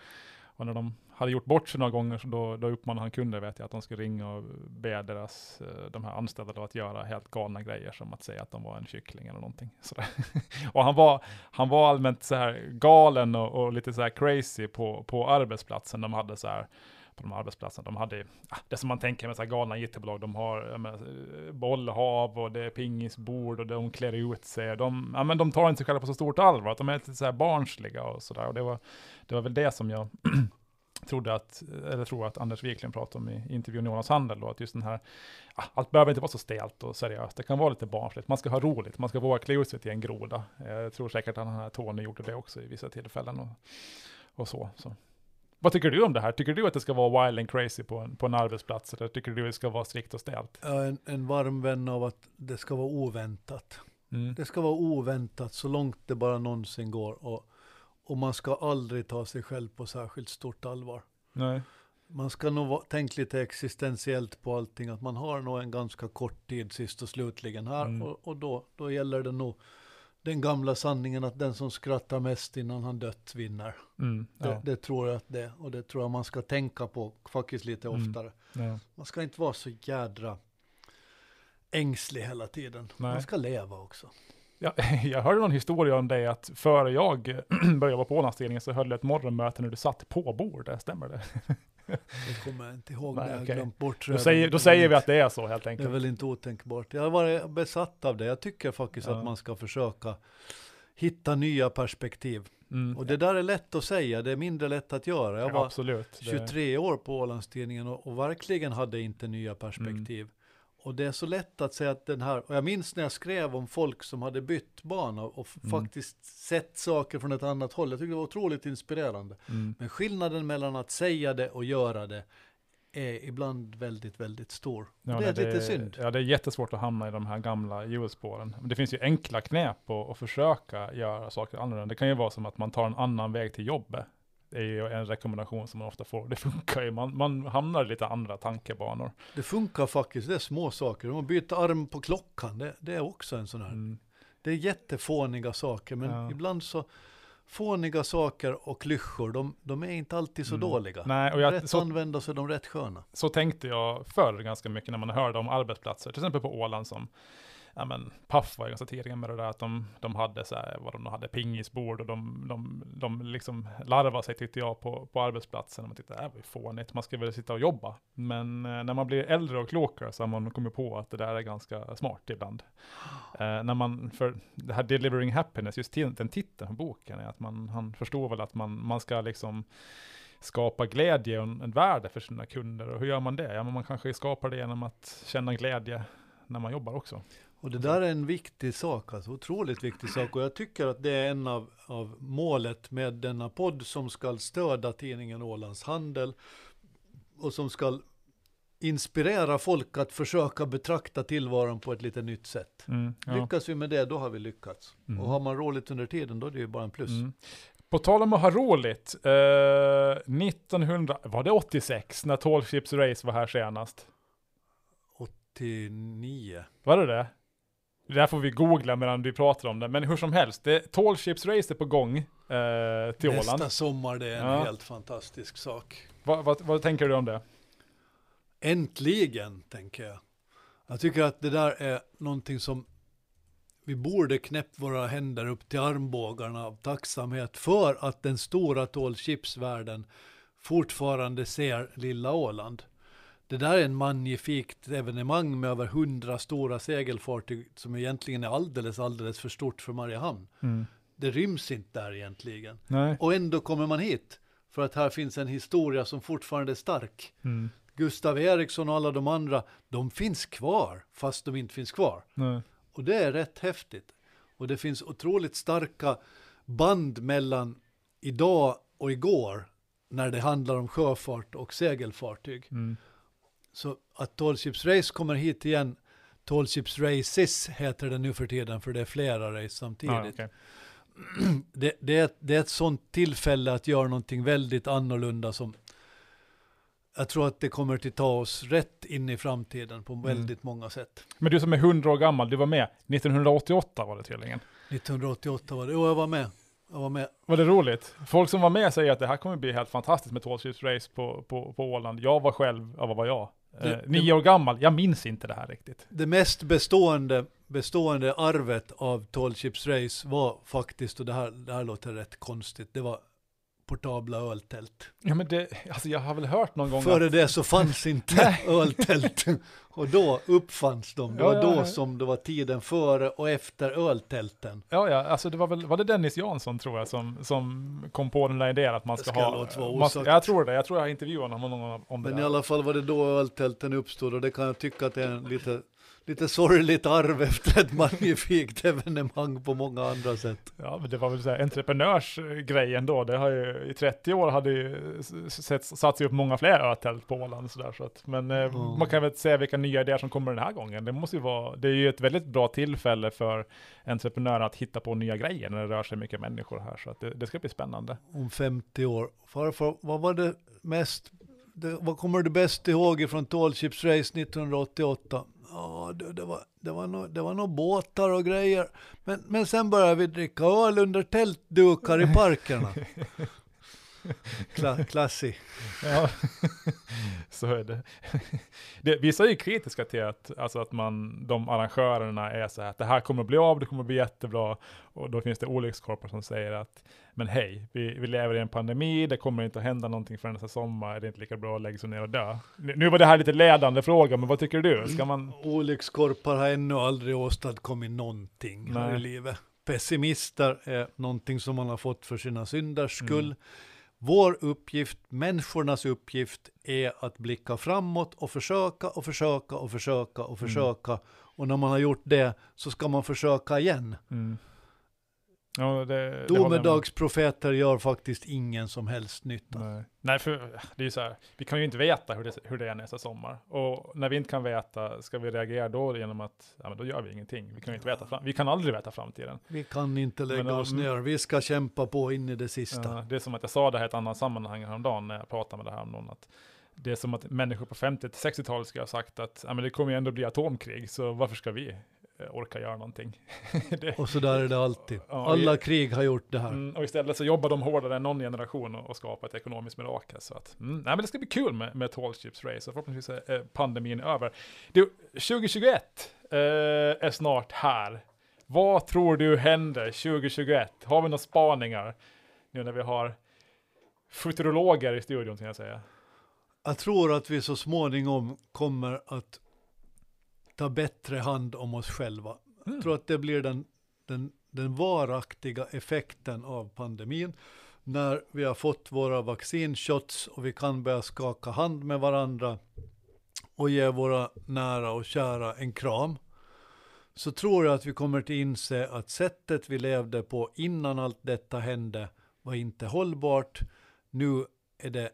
[SPEAKER 1] Och när de hade gjort bort sig några gånger, så då, då uppmanade han kunder, vet jag, att de skulle ringa och be deras, eh, de här anställda att göra helt galna grejer, som att säga att de var en kyckling eller någonting. Sådär. och han var, han var allmänt så här galen och, och lite så här crazy på, på arbetsplatsen. De hade så här, på de arbetsplatserna. De hade ah, det som man tänker med så här galna it-bolag. De har med, eh, bollhav och det är pingisbord och de klär ut sig. De, ja, men de tar inte sig själva på så stort allvar. Att de är lite så här barnsliga och sådär. Och det var, det var väl det som jag trodde att, eller tror att Anders Wiklund pratade om i intervjun i Jonas Handel då, att just den här, ah, allt behöver inte vara så stelt och seriöst, det kan vara lite barnsligt, man ska ha roligt, man ska våga klä ut sig till en groda. Jag tror säkert att den här Tony gjorde det också i vissa tillfällen och, och så. så. Vad tycker du om det här? Tycker du att det ska vara wild and crazy på en, på en arbetsplats? Eller tycker du att det ska vara strikt och stelt?
[SPEAKER 2] Är en, en varm vän av att det ska vara oväntat. Mm. Det ska vara oväntat så långt det bara någonsin går. Och, och man ska aldrig ta sig själv på särskilt stort allvar.
[SPEAKER 1] Nej.
[SPEAKER 2] Man ska nog tänka lite existentiellt på allting. Att man har nog en ganska kort tid sist och slutligen här. Mm. Och, och då, då gäller det nog den gamla sanningen att den som skrattar mest innan han dött vinner.
[SPEAKER 1] Mm,
[SPEAKER 2] ja. det, det, tror jag att det och det tror jag man ska tänka på faktiskt lite mm, oftare.
[SPEAKER 1] Ja.
[SPEAKER 2] Man ska inte vara så jädra ängslig hela tiden. Nej. Man ska leva också.
[SPEAKER 1] Ja, jag hörde någon historia om dig att före jag började vara på Ålandstidningen så höll jag ett morgonmöte när du satt på bordet, stämmer det?
[SPEAKER 2] Det kommer jag inte ihåg, Nej, jag okay. glömt bort.
[SPEAKER 1] Då säger, då säger vi att det är så helt enkelt.
[SPEAKER 2] Det är väl inte otänkbart. Jag har varit besatt av det. Jag tycker faktiskt ja. att man ska försöka hitta nya perspektiv. Mm. Och det där är lätt att säga, det är mindre lätt att göra. Jag var
[SPEAKER 1] ja,
[SPEAKER 2] 23 år på Ålandstidningen och, och, verkligen hade inte nya perspektiv. Mm. Och det är så lätt att säga att den här, och jag minns när jag skrev om folk som hade bytt bana och mm. faktiskt sett saker från ett annat håll. Jag tyckte det var otroligt inspirerande.
[SPEAKER 1] Mm.
[SPEAKER 2] Men skillnaden mellan att säga det och göra det är ibland väldigt, väldigt stor. Ja, det är det, lite synd.
[SPEAKER 1] Ja, det är jättesvårt att hamna i de här gamla hjulspåren. Men det finns ju enkla knep att försöka göra saker annorlunda. Det kan ju vara som att man tar en annan väg till jobbet är ju en rekommendation som man ofta får. Det funkar ju, man, man hamnar i lite andra tankebanor.
[SPEAKER 2] Det funkar faktiskt, det är små saker. Man byter arm på klockan, det, det är också en sån här. Mm. Det är jättefåniga saker, men ja. ibland så fåniga saker och klyschor, de, de är inte alltid så mm. dåliga.
[SPEAKER 1] Nej, och jag,
[SPEAKER 2] rätt så, använda så är de rätt sköna.
[SPEAKER 1] Så tänkte jag förr ganska mycket när man hörde om arbetsplatser, till exempel på Åland som ja men Puff var ju ganska tidiga med det där att de, de hade så här, vad de hade pingisbord och de, de, de liksom larvade sig tyckte jag på, på arbetsplatsen. Man tyckte det här var ju fånigt, man ska väl sitta och jobba. Men eh, när man blir äldre och klokare så har man kommit på att det där är ganska smart ibland. Eh, när man, för det här Delivering Happiness, just den titeln på boken är att man, han förstår väl att man, man ska liksom skapa glädje och en, en värde för sina kunder. Och hur gör man det? Ja, men man kanske skapar det genom att känna glädje när man jobbar också.
[SPEAKER 2] Och det där är en viktig sak, alltså otroligt viktig sak. Och jag tycker att det är en av, av målet med denna podd som ska stödja tidningen Ålands Handel och som ska inspirera folk att försöka betrakta tillvaron på ett lite nytt sätt.
[SPEAKER 1] Mm, ja.
[SPEAKER 2] Lyckas vi med det, då har vi lyckats. Mm. Och har man roligt under tiden, då är det ju bara en plus. Mm.
[SPEAKER 1] På tal om att ha roligt, eh, 1900, var det 86 när Tall Ships Race var här senast?
[SPEAKER 2] 89.
[SPEAKER 1] Var det det? Det där får vi googla medan vi pratar om det. Men hur som helst, det, Tall Ships Race är på gång eh, till Nästa Åland.
[SPEAKER 2] Nästa sommar, det är en ja. helt fantastisk sak.
[SPEAKER 1] Va, va, vad tänker du om det?
[SPEAKER 2] Äntligen, tänker jag. Jag tycker att det där är någonting som vi borde knäppt våra händer upp till armbågarna av tacksamhet för att den stora Tall Ships-världen fortfarande ser lilla Åland det där är en magnifikt evenemang med över hundra stora segelfartyg som egentligen är alldeles, alldeles för stort för Mariehamn.
[SPEAKER 1] Mm.
[SPEAKER 2] Det ryms inte där egentligen.
[SPEAKER 1] Nej.
[SPEAKER 2] Och ändå kommer man hit. För att här finns en historia som fortfarande är stark.
[SPEAKER 1] Mm.
[SPEAKER 2] Gustav Eriksson och alla de andra, de finns kvar, fast de inte finns kvar.
[SPEAKER 1] Nej.
[SPEAKER 2] Och det är rätt häftigt. Och det finns otroligt starka band mellan idag och igår när det handlar om sjöfart och segelfartyg.
[SPEAKER 1] Mm.
[SPEAKER 2] Så att Tall Ships Race kommer hit igen, Tall Ships Races heter det nu för tiden för det är flera race samtidigt.
[SPEAKER 1] Ja, okej.
[SPEAKER 2] det, det, är, det är ett sånt tillfälle att göra någonting väldigt annorlunda som jag tror att det kommer att ta oss rätt in i framtiden på väldigt många sätt.
[SPEAKER 1] Men du som är 100 år gammal, du var med 1988 var det tydligen.
[SPEAKER 2] 1988 var det, jo jag var med. Jag var med.
[SPEAKER 1] Var det roligt? Folk som var med säger att det här kommer bli helt fantastiskt med Tall Ships Race på, på, på Åland. Jag var själv, ja vad var jag?
[SPEAKER 2] Det-
[SPEAKER 1] eh, nio år gammal, jag minns inte det här riktigt.
[SPEAKER 2] Det mest bestående, bestående arvet av Tall Ships Race var faktiskt, och det här, det här låter rätt konstigt, det var portabla öltält.
[SPEAKER 1] Ja men det, alltså jag har väl hört någon gång
[SPEAKER 2] Före
[SPEAKER 1] att,
[SPEAKER 2] det så fanns inte öltält. Och då uppfanns de. Det
[SPEAKER 1] Ja,
[SPEAKER 2] var
[SPEAKER 1] ja,
[SPEAKER 2] då
[SPEAKER 1] ja.
[SPEAKER 2] som det var tiden före och efter öltälten.
[SPEAKER 1] Ja, ja, alltså det var väl, var det Dennis Jansson tror jag som, som kom på den där idén att man ska,
[SPEAKER 2] ska
[SPEAKER 1] ha... man, jag tror det, jag tror jag har intervjuat honom om, om det
[SPEAKER 2] Men
[SPEAKER 1] där.
[SPEAKER 2] i alla fall var det då öltälten uppstod och det kan jag tycka att det är en lite, lite sorgligt arv efter ett magnifikt evenemang på många andra sätt.
[SPEAKER 1] Ja, men det var väl så här entreprenörsgrejen då. Det har ju, i 30 år hade ju sett, satt sig upp många fler ötält på Åland så där, så att, men
[SPEAKER 2] Mm.
[SPEAKER 1] man kan väl se vilka nya idéer som kommer den här gången. Det måste ju vara, det är ju ett väldigt bra tillfälle för entreprenörer att hitta på nya grejer när det rör sig mycket människor här, så att det, det ska bli spännande.
[SPEAKER 2] Om 50 år. Farfar, vad var det mest, det, vad kommer du bäst ihåg från Tall Ships Race 1988? Ja, det, det, var, det, var nog, det var nog båtar och grejer. Men, men sen började vi dricka öl under tältdukar i parkerna. Kla, klassig.
[SPEAKER 1] Ja, så är det. det. Vissa är ju kritiska till att, alltså att man, de arrangörerna är så här att det här kommer att bli av, det kommer att bli jättebra. Och då finns det olyckskorpar som säger att, men hej, vi, vi lever i en pandemi, det kommer inte att hända någonting förrän nästa sommar, det är inte lika bra att lägga sig ner och dö. Nu var det här lite ledande fråga, men vad tycker du? Ska man...
[SPEAKER 2] Olyckskorpar har ännu aldrig åstadkommit någonting här
[SPEAKER 1] Nej.
[SPEAKER 2] i livet. Pessimister är någonting som man har fått för sina synders skull.
[SPEAKER 1] Mm.
[SPEAKER 2] Vår uppgift, människornas uppgift, är att blicka framåt och försöka och försöka och försöka och försöka. Och när man har gjort det så ska man försöka igen.
[SPEAKER 1] Mm. Ja, det.
[SPEAKER 2] Domedagsprofeter gör faktiskt ingen som helst nytta.
[SPEAKER 1] Nej. Nej, för det är ju så här, vi kan ju inte veta hur det, hur det är nästa sommar. Och när vi inte kan veta, ska vi reagera då genom att, ja men då gör vi ingenting. Vi kan ju inte veta, fram, vi kan aldrig veta framtiden.
[SPEAKER 2] Vi kan inte lägga
[SPEAKER 1] Men,
[SPEAKER 2] oss
[SPEAKER 1] mm.
[SPEAKER 2] ner, vi ska kämpa på in i det sista.
[SPEAKER 1] Ja, det är som att jag sa det här i ett annat sammanhang häromdagen när jag pratade med det här om någon, att det är som att människor på 50-60-talet ska ha sagt att ja, men det kommer ju ändå bli atomkrig, så varför ska vi eh, orka göra någonting? det,
[SPEAKER 2] Och så där är det alltid. Alla krig har gjort det här.
[SPEAKER 1] Mm, och istället så jobbar de hårdare än någon generation och, och skapar ett ekonomiskt mirakel. Så att, mm, nej, men det ska bli kul med, med Tall Ships Race och förhoppningsvis är pandemin över. Du, 2021 eh, är snart här. Vad tror du händer 2021? Har vi några spaningar nu när vi har futurologer i studion, kan jag säga?
[SPEAKER 2] Jag tror att vi så småningom kommer att ta bättre hand om oss själva.
[SPEAKER 1] Mm.
[SPEAKER 2] Jag tror att det blir den, den, den varaktiga effekten av pandemin. När vi har fått våra vaccinshots och vi kan börja skaka hand med varandra och ge våra nära och kära en kram. Så tror jag att vi kommer att inse att sättet vi levde på innan allt detta hände var inte hållbart. Nu är det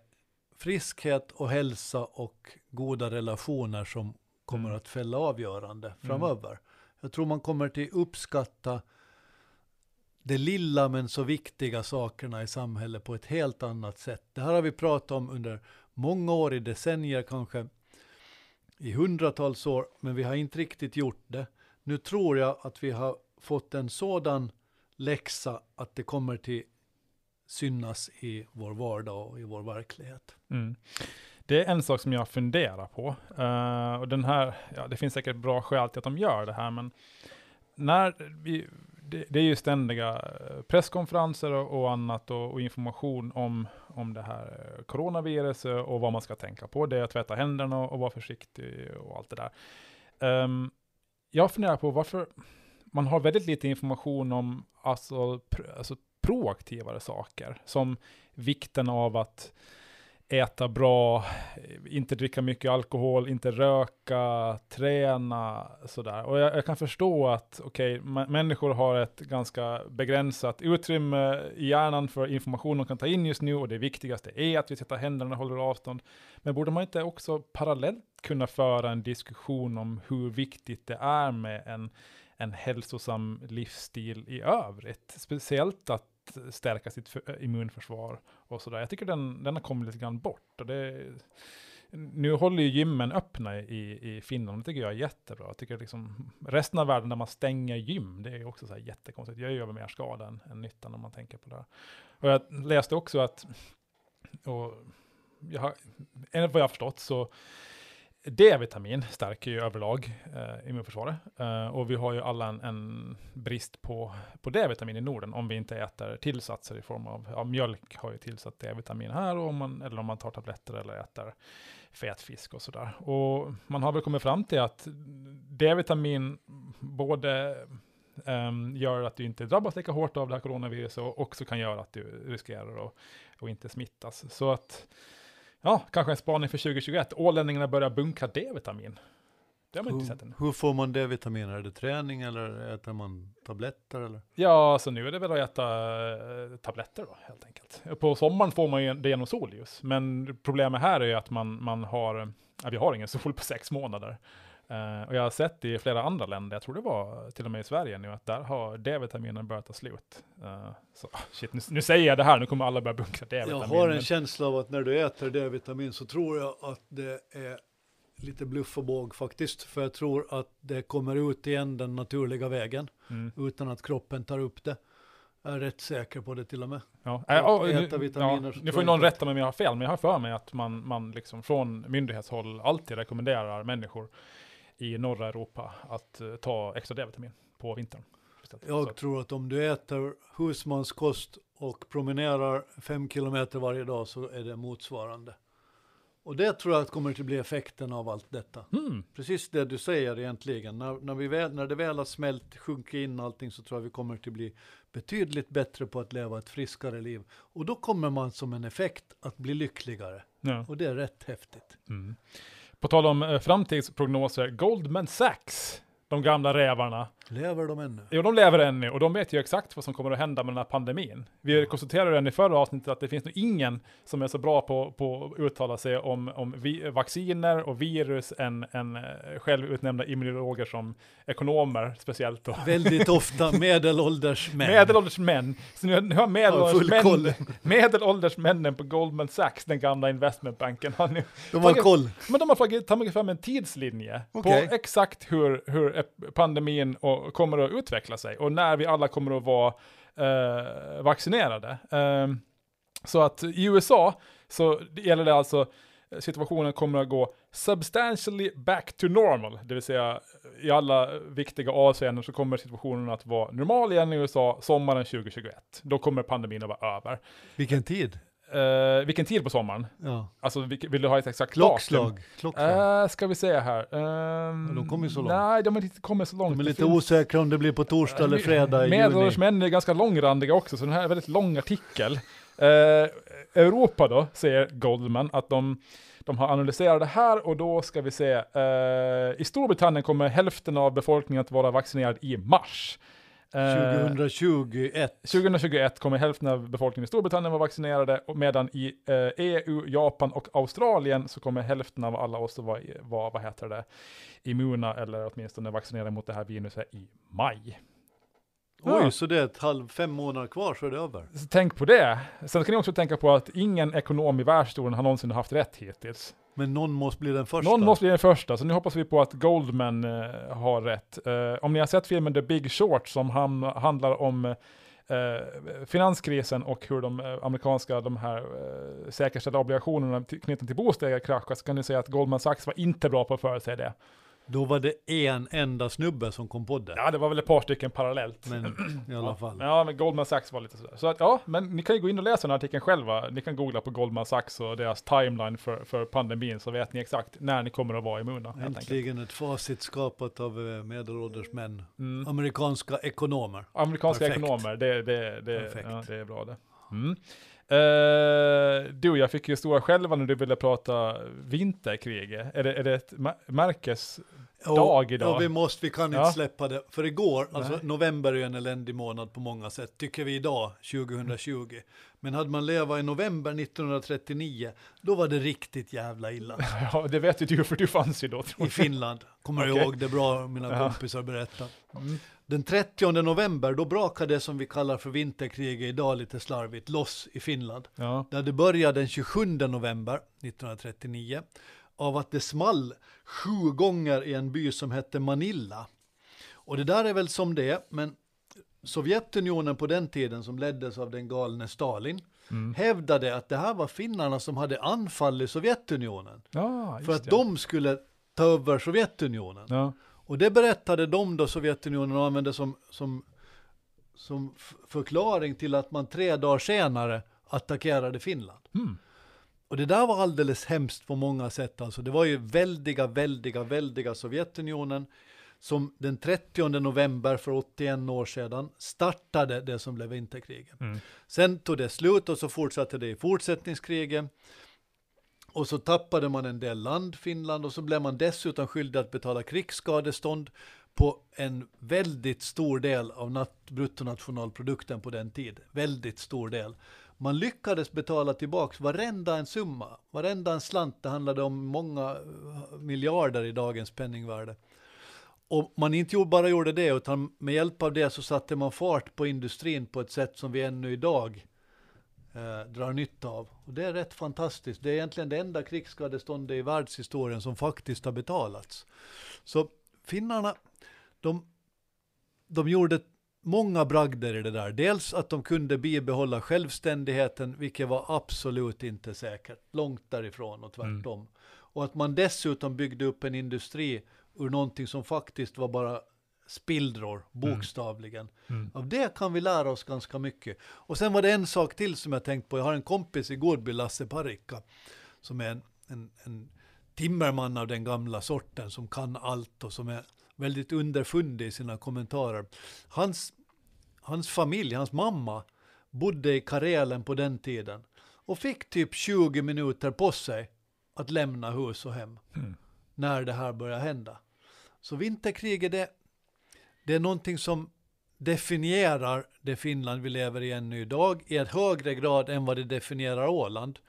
[SPEAKER 2] friskhet och hälsa och goda relationer som kommer
[SPEAKER 1] Mm.
[SPEAKER 2] att fälla avgörande framöver. Jag tror man kommer till uppskatta det lilla men så viktiga sakerna i samhället på ett helt annat sätt. Det här har vi pratat om under många år, i decennier kanske, i hundratals år, men vi har inte riktigt gjort det. Nu tror jag att vi har fått en sådan läxa att det kommer till synas i vår vardag och i vår verklighet.
[SPEAKER 1] Mm. Det är en sak som jag funderar på. Uh, och den här, ja, det finns säkert bra skäl till att de gör det här, men när vi, det, det är ju ständiga eh, presskonferenser och, och annat och, och, information om, om det här eh, coronaviruset och vad man ska tänka på. Det är att tvätta händerna och, och vara försiktig och allt det där. Um, jag funderar på varför man har väldigt lite information om alltså, pr alltså proaktivare saker, som vikten av att äta bra, inte dricka mycket alkohol, inte röka, träna, sådär. Och jag, jag kan förstå att, okej, okay, människor har ett ganska begränsat utrymme i hjärnan för information de kan ta in just nu, och det viktigaste är att vi sätter händerna och håller avstånd. Men borde man inte också parallellt kunna föra en diskussion om hur viktigt det är med en, en hälsosam livsstil i övrigt? Speciellt att stärka sitt immunförsvar och sådär. Jag tycker den, den har kommit lite grann bort. Och det, nu håller ju gymmen öppna i, i Finland, det tycker jag är jättebra. Jag tycker liksom, resten av världen där man stänger gym, det är också så här jättekonstigt. Jag gör mer skada än, än nytta när man tänker på det. Här. Och jag läste också att, och jag har, enligt vad jag har förstått så D-vitamin stärker ju överlag eh, immunförsvaret. Eh, och vi har ju alla en, en brist på, på D-vitamin i Norden om vi inte äter tillsatser i form av, ja, mjölk har ju tillsatt D-vitamin här, och om man, eller om man tar tabletter eller äter fet fisk och sådär. Och man har väl kommit fram till att D-vitamin både um, gör att du inte drabbas lika hårt av det här coronaviruset och också kan göra att du riskerar att, att inte smittas. Så att Ja, kanske en spaning för 2021. Ålänningarna börjar bunkra D-vitamin. Det har man
[SPEAKER 2] hur,
[SPEAKER 1] inte sett än.
[SPEAKER 2] Hur får man D-vitamin? Är det träning eller äter man tabletter? Eller?
[SPEAKER 1] Ja, så nu är det väl att äta äh, tabletter då, helt enkelt. På sommaren får man ju det genom solljus. Men problemet här är ju att man, man har, ja, vi har ingen sol på sex månader. Uh, och jag har sett i flera andra länder, jag tror det var till och med i Sverige nu, att där har D-vitaminen börjat ta slut. Uh, så, shit, nu, nu, säger jag det här, nu kommer alla börja bunkra D-vitamin.
[SPEAKER 2] Jag har en men... känsla av att när du äter D-vitamin så tror jag att det är lite bluff och båg faktiskt. För jag tror att det kommer ut igen den naturliga vägen, mm. utan att kroppen tar upp det. Jag är rätt säker på det till och med.
[SPEAKER 1] Ja. Äh, oh, nu, ja, nu får någon rätta mig om jag har fel, men jag har för mig att man, man liksom från myndighetshåll alltid rekommenderar människor i norra Europa att uh, ta extra D-vitamin på vintern.
[SPEAKER 2] Jag tror att om du äter husmanskost och promenerar fem kilometer varje dag så är det motsvarande. Och det tror jag att kommer att bli effekten av allt detta. Mm. Precis det du säger egentligen. När, när, vi väl, när det väl har smält, sjunkit in allting så tror jag vi kommer att bli betydligt bättre på att leva ett friskare liv. Och då kommer man som en effekt att bli lyckligare. Ja. Och det är rätt häftigt. Mm.
[SPEAKER 1] På tal om eh, framtidsprognoser, Goldman Sachs, de gamla rävarna.
[SPEAKER 2] Lever de ännu?
[SPEAKER 1] Jo, de lever ännu och de vet ju exakt vad som kommer att hända med den här pandemin. Vi konstaterade redan i förra avsnittet att det finns nog ingen som är så bra på, på att uttala sig om, om vi, vacciner och virus än, än eh, självutnämnda immunologer som ekonomer speciellt. Då.
[SPEAKER 2] Väldigt ofta medelålders män.
[SPEAKER 1] medelålders män. Så nu, nu har medelålders, män, medelålders männen på Goldman Sachs, den gamla investmentbanken, har nu
[SPEAKER 2] de har tagit, koll.
[SPEAKER 1] Men de har tagit fram en tidslinje okay. på exakt hur, hur pandemin och kommer att utveckla sig och när vi alla kommer att vara eh, vaccinerade. Eh, så att i USA så gäller det alltså situationen kommer att gå substantially back to normal, det vill säga i alla viktiga avseenden så kommer situationen att vara normal igen i USA sommaren 2021. Då kommer pandemin att vara över.
[SPEAKER 2] Vilken tid?
[SPEAKER 1] Uh, vilken tid på sommaren?
[SPEAKER 2] Ja.
[SPEAKER 1] Alltså, vill du ha ett exakt
[SPEAKER 2] Klockslag.
[SPEAKER 1] Klockslag. Uh, ska vi se här. Um,
[SPEAKER 2] de kommer ju så långt.
[SPEAKER 1] Nej, de har inte kommit så långt.
[SPEAKER 2] De är lite finns... osäkra om det blir på torsdag uh, eller fredag i
[SPEAKER 1] Medelålders män är ganska långrandiga också, så den här är en väldigt lång artikel. Uh, Europa då, säger Goldman, att de, de har analyserat det här och då ska vi se. I Storbritannien kommer hälften av befolkningen att vara vaccinerad i mars.
[SPEAKER 2] 2021. Eh,
[SPEAKER 1] 2021 kommer hälften av befolkningen i Storbritannien vara vaccinerade, medan i EU, eh, e Japan och Australien så kommer hälften av alla oss att vara, vara vad heter det, immuna eller åtminstone vaccinerade mot det här viruset i maj.
[SPEAKER 2] Oj, ja. så det är ett halv, fem månader kvar så är det över.
[SPEAKER 1] Så tänk på det. Sen kan ni också tänka på att ingen ekonom i världshistorien har någonsin haft rätt hittills.
[SPEAKER 2] Men någon måste bli den första.
[SPEAKER 1] Någon måste bli den första, så nu hoppas vi på att Goldman eh, har rätt. Eh, om ni har sett filmen The Big Short som ham- handlar om eh, finanskrisen och hur de eh, amerikanska de här eh, säkerställda obligationerna knutna till bostäder kraschar så kan ni säga att Goldman Sachs var inte bra på att förutsäga det.
[SPEAKER 2] Då var det en enda snubbe som kom på det.
[SPEAKER 1] Ja, det var väl ett par stycken parallellt.
[SPEAKER 2] Men i alla fall.
[SPEAKER 1] Ja, men Goldman Sachs var lite sådär. Så att, ja, men ni kan ju gå in och läsa den här artikeln själva. Ni kan googla på Goldman Sachs och deras timeline för, för pandemin, så vet ni exakt när ni kommer att vara immuna.
[SPEAKER 2] Äntligen ett facit skapat av eh, medelålders män.
[SPEAKER 1] Mm.
[SPEAKER 2] Amerikanska ekonomer.
[SPEAKER 1] Amerikanska
[SPEAKER 2] Perfekt.
[SPEAKER 1] ekonomer, det, det, det, ja, det är bra det. Mm. Eh, du, jag fick ju stora själva när du ville prata vinterkriget. Är det, är det ett ma- märkes... Dag idag.
[SPEAKER 2] Ja, vi måste, vi kan inte
[SPEAKER 1] Ja.
[SPEAKER 2] släppa det. För igår, alltså
[SPEAKER 1] Nej.
[SPEAKER 2] november är ju en eländig månad på många sätt, tycker vi idag, 2020. Men hade man levat i november 1939, då var det riktigt jävla illa.
[SPEAKER 1] Ja, det vet ju du, för du fanns ju då.
[SPEAKER 2] I Finland, kommer du
[SPEAKER 1] Okej.
[SPEAKER 2] ihåg det bra, mina
[SPEAKER 1] Ja.
[SPEAKER 2] kompisar berättar.
[SPEAKER 1] Mm.
[SPEAKER 2] Den 30 november, då brakade det som vi kallar för vinterkriget idag lite slarvigt loss i Finland.
[SPEAKER 1] Ja.
[SPEAKER 2] Där det började den 27 november 1939 av att det small sju gånger i en by som hette Manila. Och det där är väl som det men Sovjetunionen på den tiden som leddes av den galne Stalin
[SPEAKER 1] Mm.
[SPEAKER 2] hävdade att det här var finnarna som hade anfallit Sovjetunionen
[SPEAKER 1] Ja,
[SPEAKER 2] för att
[SPEAKER 1] det.
[SPEAKER 2] de skulle ta över Sovjetunionen.
[SPEAKER 1] Ja.
[SPEAKER 2] Och det berättade de då Sovjetunionen och använde som, som, som förklaring till att man tre dagar senare attackerade Finland.
[SPEAKER 1] Mm.
[SPEAKER 2] Och det där var alldeles hemskt på många sätt. Alltså det var ju väldiga, väldiga, väldiga Sovjetunionen som den 30 november för 81 år sedan startade det som blev vinterkriget.
[SPEAKER 1] Mm.
[SPEAKER 2] Sen tog det slut och så fortsatte det i fortsättningskriget. Och så tappade man en del land, Finland, och så blev man dessutom skyldig att betala krigsskadestånd på en väldigt stor del av bruttonationalprodukten på den tid. Väldigt stor del. Man lyckades betala tillbaks varenda en summa, varenda en slant. Det handlade om många eh, miljarder i dagens penningvärde. Och man inte bara gjorde det, utan med hjälp av det så satte man fart på industrin på ett sätt som vi ännu idag eh, drar nytta av. Och det är rätt fantastiskt. Det är egentligen det enda krigsskadeståndet i världshistorien som faktiskt har betalats. Så finnarna, de, de gjorde många bragder i det där. Dels att de kunde bibehålla självständigheten, vilket var absolut inte säkert. Långt därifrån och tvärtom. Och att man dessutom byggde upp en industri ur någonting som faktiskt var bara spillror, bokstavligen.
[SPEAKER 1] Mm.
[SPEAKER 2] Av det kan vi lära oss ganska mycket. Och sen var det en sak till som jag tänkt på. Jag har en kompis i Godby, Lasse Parikka, som är en, en, en timmerman av den gamla sorten som kan allt och som är väldigt underfundig i sina kommentarer. Hans, hans familj, hans mamma, bodde i Karelen på den tiden och fick typ 20 minuter på sig att lämna hus och hem
[SPEAKER 1] Mm.
[SPEAKER 2] när det här börjar hända. Så vinterkriget, det, det är någonting som definierar det Finland vi lever i ännu idag i ett högre grad än vad det definierar Åland.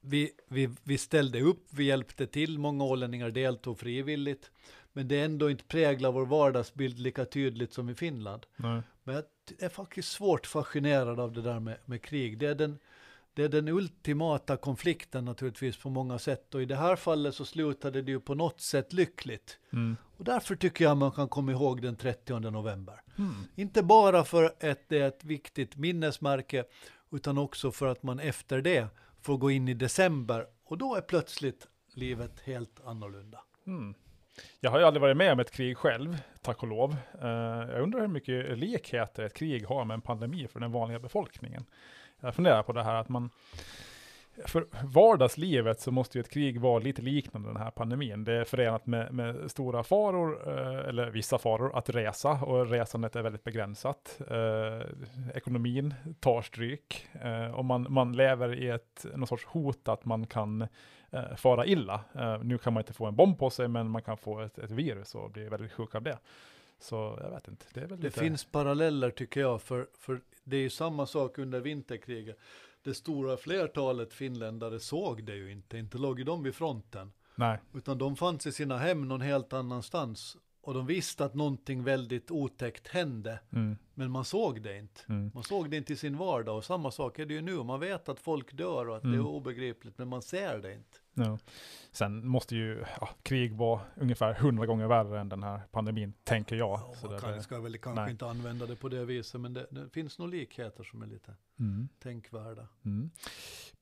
[SPEAKER 2] Vi, vi, vi ställde upp, vi hjälpte till, många ålänningar deltog frivilligt, men det är ändå inte präglar vår vardagsbild lika tydligt som i Finland.
[SPEAKER 1] Nej.
[SPEAKER 2] Men jag är faktiskt svårt fascinerad av det där med, med krig. Det är, den, det är den ultimata konflikten naturligtvis på många sätt. Och i det här fallet så slutade det ju på något sätt lyckligt.
[SPEAKER 1] Mm.
[SPEAKER 2] Och därför tycker jag man kan komma ihåg den 30 november.
[SPEAKER 1] Mm.
[SPEAKER 2] Inte bara för att det är ett viktigt minnesmärke, utan också för att man efter det får gå in i december. Och då är plötsligt livet helt annorlunda.
[SPEAKER 1] Mm. Jag har ju aldrig varit med om ett krig själv, tack och lov. Uh, jag undrar hur mycket likheter ett krig har med en pandemi för den vanliga befolkningen. Jag funderar på det här att man, för vardagslivet så måste ju ett krig vara lite liknande den här pandemin. Det är förenat med, med stora faror, eh, eller vissa faror, att resa och resandet är väldigt begränsat. Eh, ekonomin tar stryk eh, och man, man lever i ett, någon sorts hot att man kan eh, fara illa. Eh, nu kan man inte få en bomb på sig, men man kan få ett, ett virus och bli väldigt sjuk av det. Så jag vet inte, det
[SPEAKER 2] Det
[SPEAKER 1] lite...
[SPEAKER 2] finns paralleller tycker jag, för, för det är ju samma sak under vinterkriget. Det stora flertalet finländare såg det ju inte, inte låg ju de vid fronten.
[SPEAKER 1] Nej,
[SPEAKER 2] Utan de fanns i sina hem någon helt annanstans. Och de visste att någonting väldigt otäckt hände,
[SPEAKER 1] mm,
[SPEAKER 2] men man såg det inte.
[SPEAKER 1] mm,
[SPEAKER 2] Man såg det inte i sin vardag och samma sak är det ju nu. Man vet att folk dör och att det
[SPEAKER 1] Mm.
[SPEAKER 2] är obegripligt, men man ser det inte.
[SPEAKER 1] ja. Sen måste ju ja, krig vara ungefär hundra gånger värre än den här pandemin, tänker jag.
[SPEAKER 2] Ja,
[SPEAKER 1] Så
[SPEAKER 2] man
[SPEAKER 1] det-
[SPEAKER 2] kan,
[SPEAKER 1] det-
[SPEAKER 2] ska väl kanske
[SPEAKER 1] nej.
[SPEAKER 2] inte använda det på det viset, men det, det finns nog likheter som är lite
[SPEAKER 1] mm.
[SPEAKER 2] tänkvärda.
[SPEAKER 1] Mm.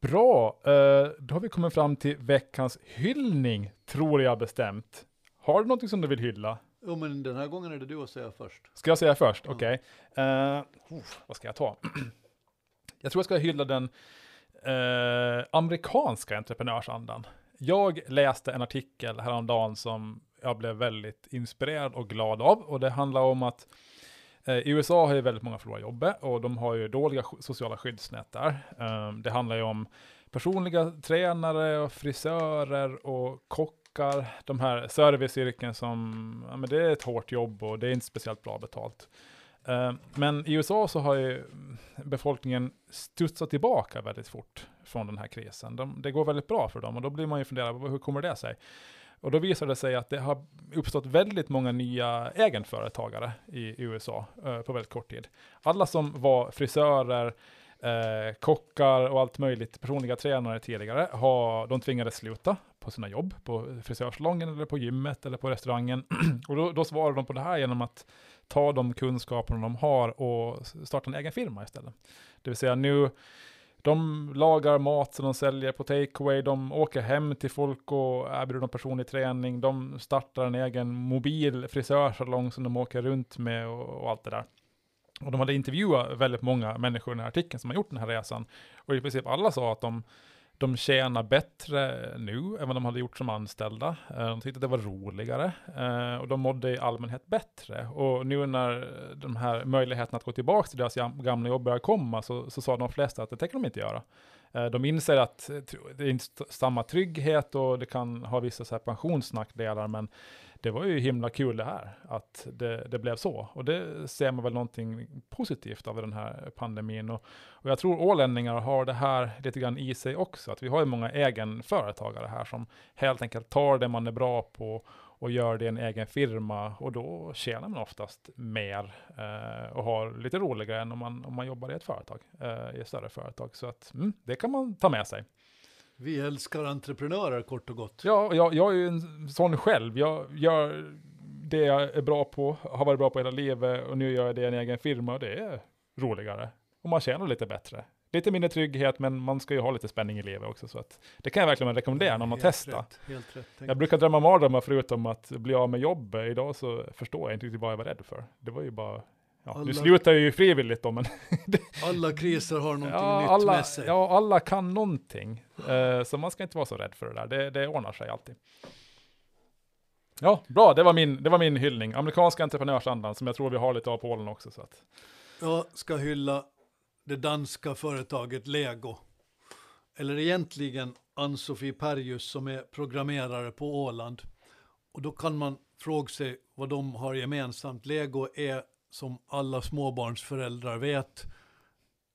[SPEAKER 1] Bra, eh, då har vi kommit fram till veckans hyllning, tror jag bestämt. Har du någonting som du vill hylla?
[SPEAKER 2] Jo, men den här gången är det du att säga först.
[SPEAKER 1] Ska jag säga först? Okej. Eh, oh, vad ska jag ta? jag tror jag ska hylla den eh, amerikanska entreprenörsandan. Jag läste en artikel häromdagen som jag blev väldigt inspirerad och glad av. Och det handlar om att eh, i USA har ju väldigt många förlorat jobbet och de har ju dåliga sociala skyddsnät där. Det handlar ju om personliga tränare och frisörer och kockar. De här serviceyrken som, ja men det är ett hårt jobb och det är inte speciellt bra betalt. Eh, men i USA så har ju befolkningen studsat tillbaka väldigt fort från den här krisen. De, det går väldigt bra för dem och då blir man ju funderad, hur kommer det sig? Och då visar det sig att det har uppstått väldigt många nya egenföretagare i USA eh, på väldigt kort tid. Alla som var frisörer, eh, kockar och allt möjligt, personliga tränare tidigare, har, de tvingades sluta på sina jobb, på frisörsalongen eller på gymmet eller på restaurangen. och då, då svarar de på det här genom att ta de kunskaperna de har och starta en egen firma istället. Det vill säga nu, de lagar mat som de säljer på takeaway, de åker hem till folk och erbjuder dem personlig träning, de startar en egen mobil frisörsalong som de åker runt med och, och allt det där. Och de hade intervjuat väldigt många människor i den här artikeln som har gjort den här resan. Och i princip alla sa att de, de tjänar bättre nu än vad de hade gjort som anställda. Eh, de tyckte att det var roligare eh, och de mådde i allmänhet bättre. Och nu när de här möjligheterna att gå tillbaka till deras gamla jobb börjar komma så, så sa de flesta att det tänker de inte göra. Eh, de inser att eh, det är inte samma trygghet och det kan ha vissa så här pensionsnackdelar, men det var ju himla kul det här, att det, det blev så. Och det ser man väl någonting positivt av den här pandemin. Och, och jag tror ålänningar har det här lite grann i sig också, att vi har ju många egenföretagare här som helt enkelt tar det man är bra på och gör det i en egen firma och då tjänar man oftast mer eh, och har lite roligare än om man, om man jobbar i ett företag, eh, i ett större företag. Så att mm, det kan man ta med sig.
[SPEAKER 2] Vi älskar entreprenörer kort och gott.
[SPEAKER 1] Ja, jag, jag är ju en sån själv. Jag gör det jag är bra på, har varit bra på hela livet och nu gör jag det i en egen firma och det är roligare. Och man tjänar lite bättre. Lite mindre trygghet, men man ska ju ha lite spänning i livet också. Så att det kan jag verkligen rekommendera någon att testa.
[SPEAKER 2] Rätt, helt rätt.
[SPEAKER 1] Jag brukar drömma mardrömmar förutom att bli av med jobbet. Idag så förstår jag inte riktigt vad jag var rädd för. Det var ju bara, ja,
[SPEAKER 2] Alla-
[SPEAKER 1] nu slutar jag ju frivilligt då, men
[SPEAKER 2] Alla kriser har någonting
[SPEAKER 1] ja,
[SPEAKER 2] nytt
[SPEAKER 1] alla,
[SPEAKER 2] med sig.
[SPEAKER 1] ja, alla kan någonting. Eh, så man ska inte vara så rädd för det där. Det, det ordnar sig alltid. Ja, bra. Det var min, det var min hyllning. Amerikanska entreprenörsandan som jag tror vi har lite av på Åland också. Så att.
[SPEAKER 2] Jag ska hylla det danska företaget Lego. Eller egentligen Ann-Sofie Perjus som är programmerare på Åland. Och då kan man fråga sig vad de har gemensamt. Lego är som alla småbarnsföräldrar vet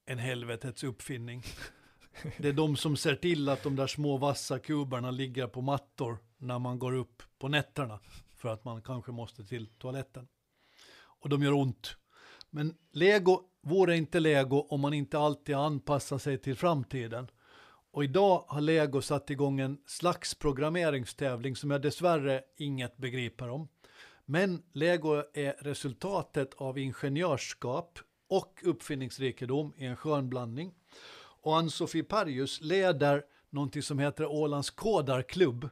[SPEAKER 2] en helvetets uppfinning. Det är de som ser till att de där små vassa kuberna ligger på mattor när man går upp på nätterna för att man kanske måste till toaletten. Och de gör ont. Men Lego vore inte Lego om man inte alltid anpassar sig till framtiden. Och idag har Lego satt igång en slags programmeringstävling som jag dessvärre inget begriper om. Men Lego är resultatet av ingenjörskap och uppfinningsrikedom i en skön blandning. Och Ann-Sofie Perjus leder någonting som heter Ålands kodarklubb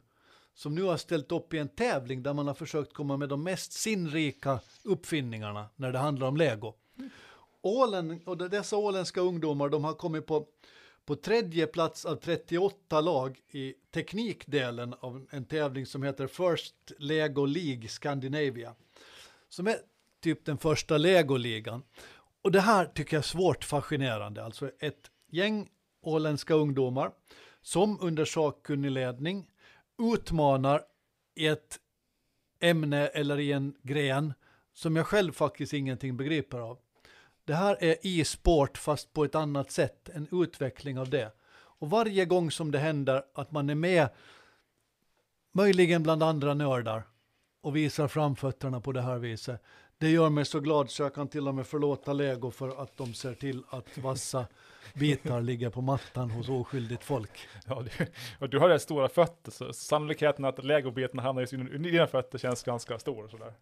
[SPEAKER 2] som nu har ställt upp i en tävling där man har försökt komma med de mest sinnrika uppfinningarna när det handlar om Lego. Ålen, och dessa åländska ungdomar de har kommit på, på tredje plats av 38 lag i teknikdelen av en tävling som heter First Lego League Scandinavia. Som är typ den första Lego-ligan. Och det här tycker jag är svårt fascinerande. Alltså ett gäng åländska ungdomar som under sakkunnig ledning utmanar i ett ämne eller i en gren som jag själv faktiskt ingenting begriper av. Det här är e-sport fast på ett annat sätt, en utveckling av det. Och varje gång som det händer att man är med, möjligen bland andra nördar, och visar framfötterna på det här viset, det gör mig så glad så jag kan till och med förlåta Lego för att de ser till att vassa bitar ligger på mattan hos oskyldigt folk.
[SPEAKER 1] Ja, du, du har rätt stora fötter, så sannolikheten att legobitarna hamnar i dina fötter känns ganska stor. Sådär.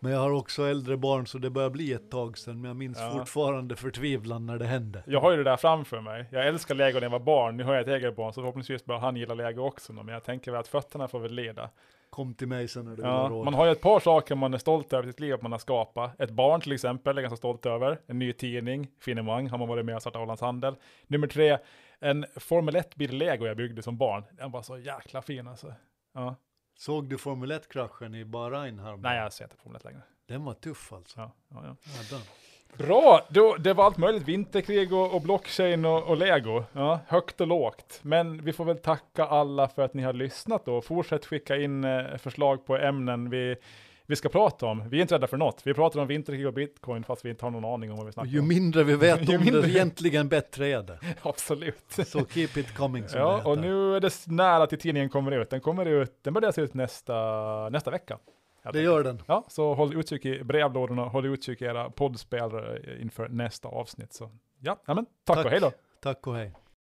[SPEAKER 2] Men jag har också äldre barn så det börjar bli ett tag sedan, men jag minns
[SPEAKER 1] Ja.
[SPEAKER 2] fortfarande förtvivlan när det hände.
[SPEAKER 1] Jag har ju det där framför mig. Jag älskar lego när jag var barn. Nu har jag ett eget barn, så förhoppningsvis börjar han gilla lego också. Men jag tänker väl att fötterna får väl leda.
[SPEAKER 2] Kom till mig sen när vill
[SPEAKER 1] Ja,
[SPEAKER 2] ha råd.
[SPEAKER 1] man har ju ett par saker man är stolt över i sitt liv att man har skapat. Ett barn till exempel är ganska stolt över. En ny tidning, Finemang, har man varit med och startat Ålands Handel. Nummer tre, en Formel 1-bil Lego jag byggde som barn. Den var så jäkla fin alltså. Ja.
[SPEAKER 2] Såg du Formel 1-kraschen i Bahrain här?
[SPEAKER 1] Nej, jag ser inte Formel 1 längre.
[SPEAKER 2] Den var tuff alltså.
[SPEAKER 1] Ja, ja, ja. Bra, då, det var allt möjligt. Vinterkrig och, och blockchain och, och lego. Ja, högt och lågt. Men vi får väl tacka alla för att ni har lyssnat då. Fortsätt skicka in eh, förslag på ämnen vi, vi ska prata om. Vi är inte rädda för något. Vi pratar om vinterkrig och bitcoin fast vi inte har någon aning om vad vi snackar
[SPEAKER 2] ju
[SPEAKER 1] om.
[SPEAKER 2] mindre vi vet
[SPEAKER 1] Ju
[SPEAKER 2] om
[SPEAKER 1] mindre-
[SPEAKER 2] det, egentligen bättre är det.
[SPEAKER 1] Absolut.
[SPEAKER 2] Så keep it coming som det
[SPEAKER 1] Ja,
[SPEAKER 2] heter.
[SPEAKER 1] och nu är det nära till tidningen kommer ut. Den kommer ut, den börjar se ut nästa, nästa vecka.
[SPEAKER 2] Det gör den.
[SPEAKER 1] Ja, så håll utkik i brevlådorna, håll utkik i era poddspelare inför nästa avsnitt. Så ja, ja men tack,
[SPEAKER 2] Tack.
[SPEAKER 1] och hej då.
[SPEAKER 2] Tack och hej.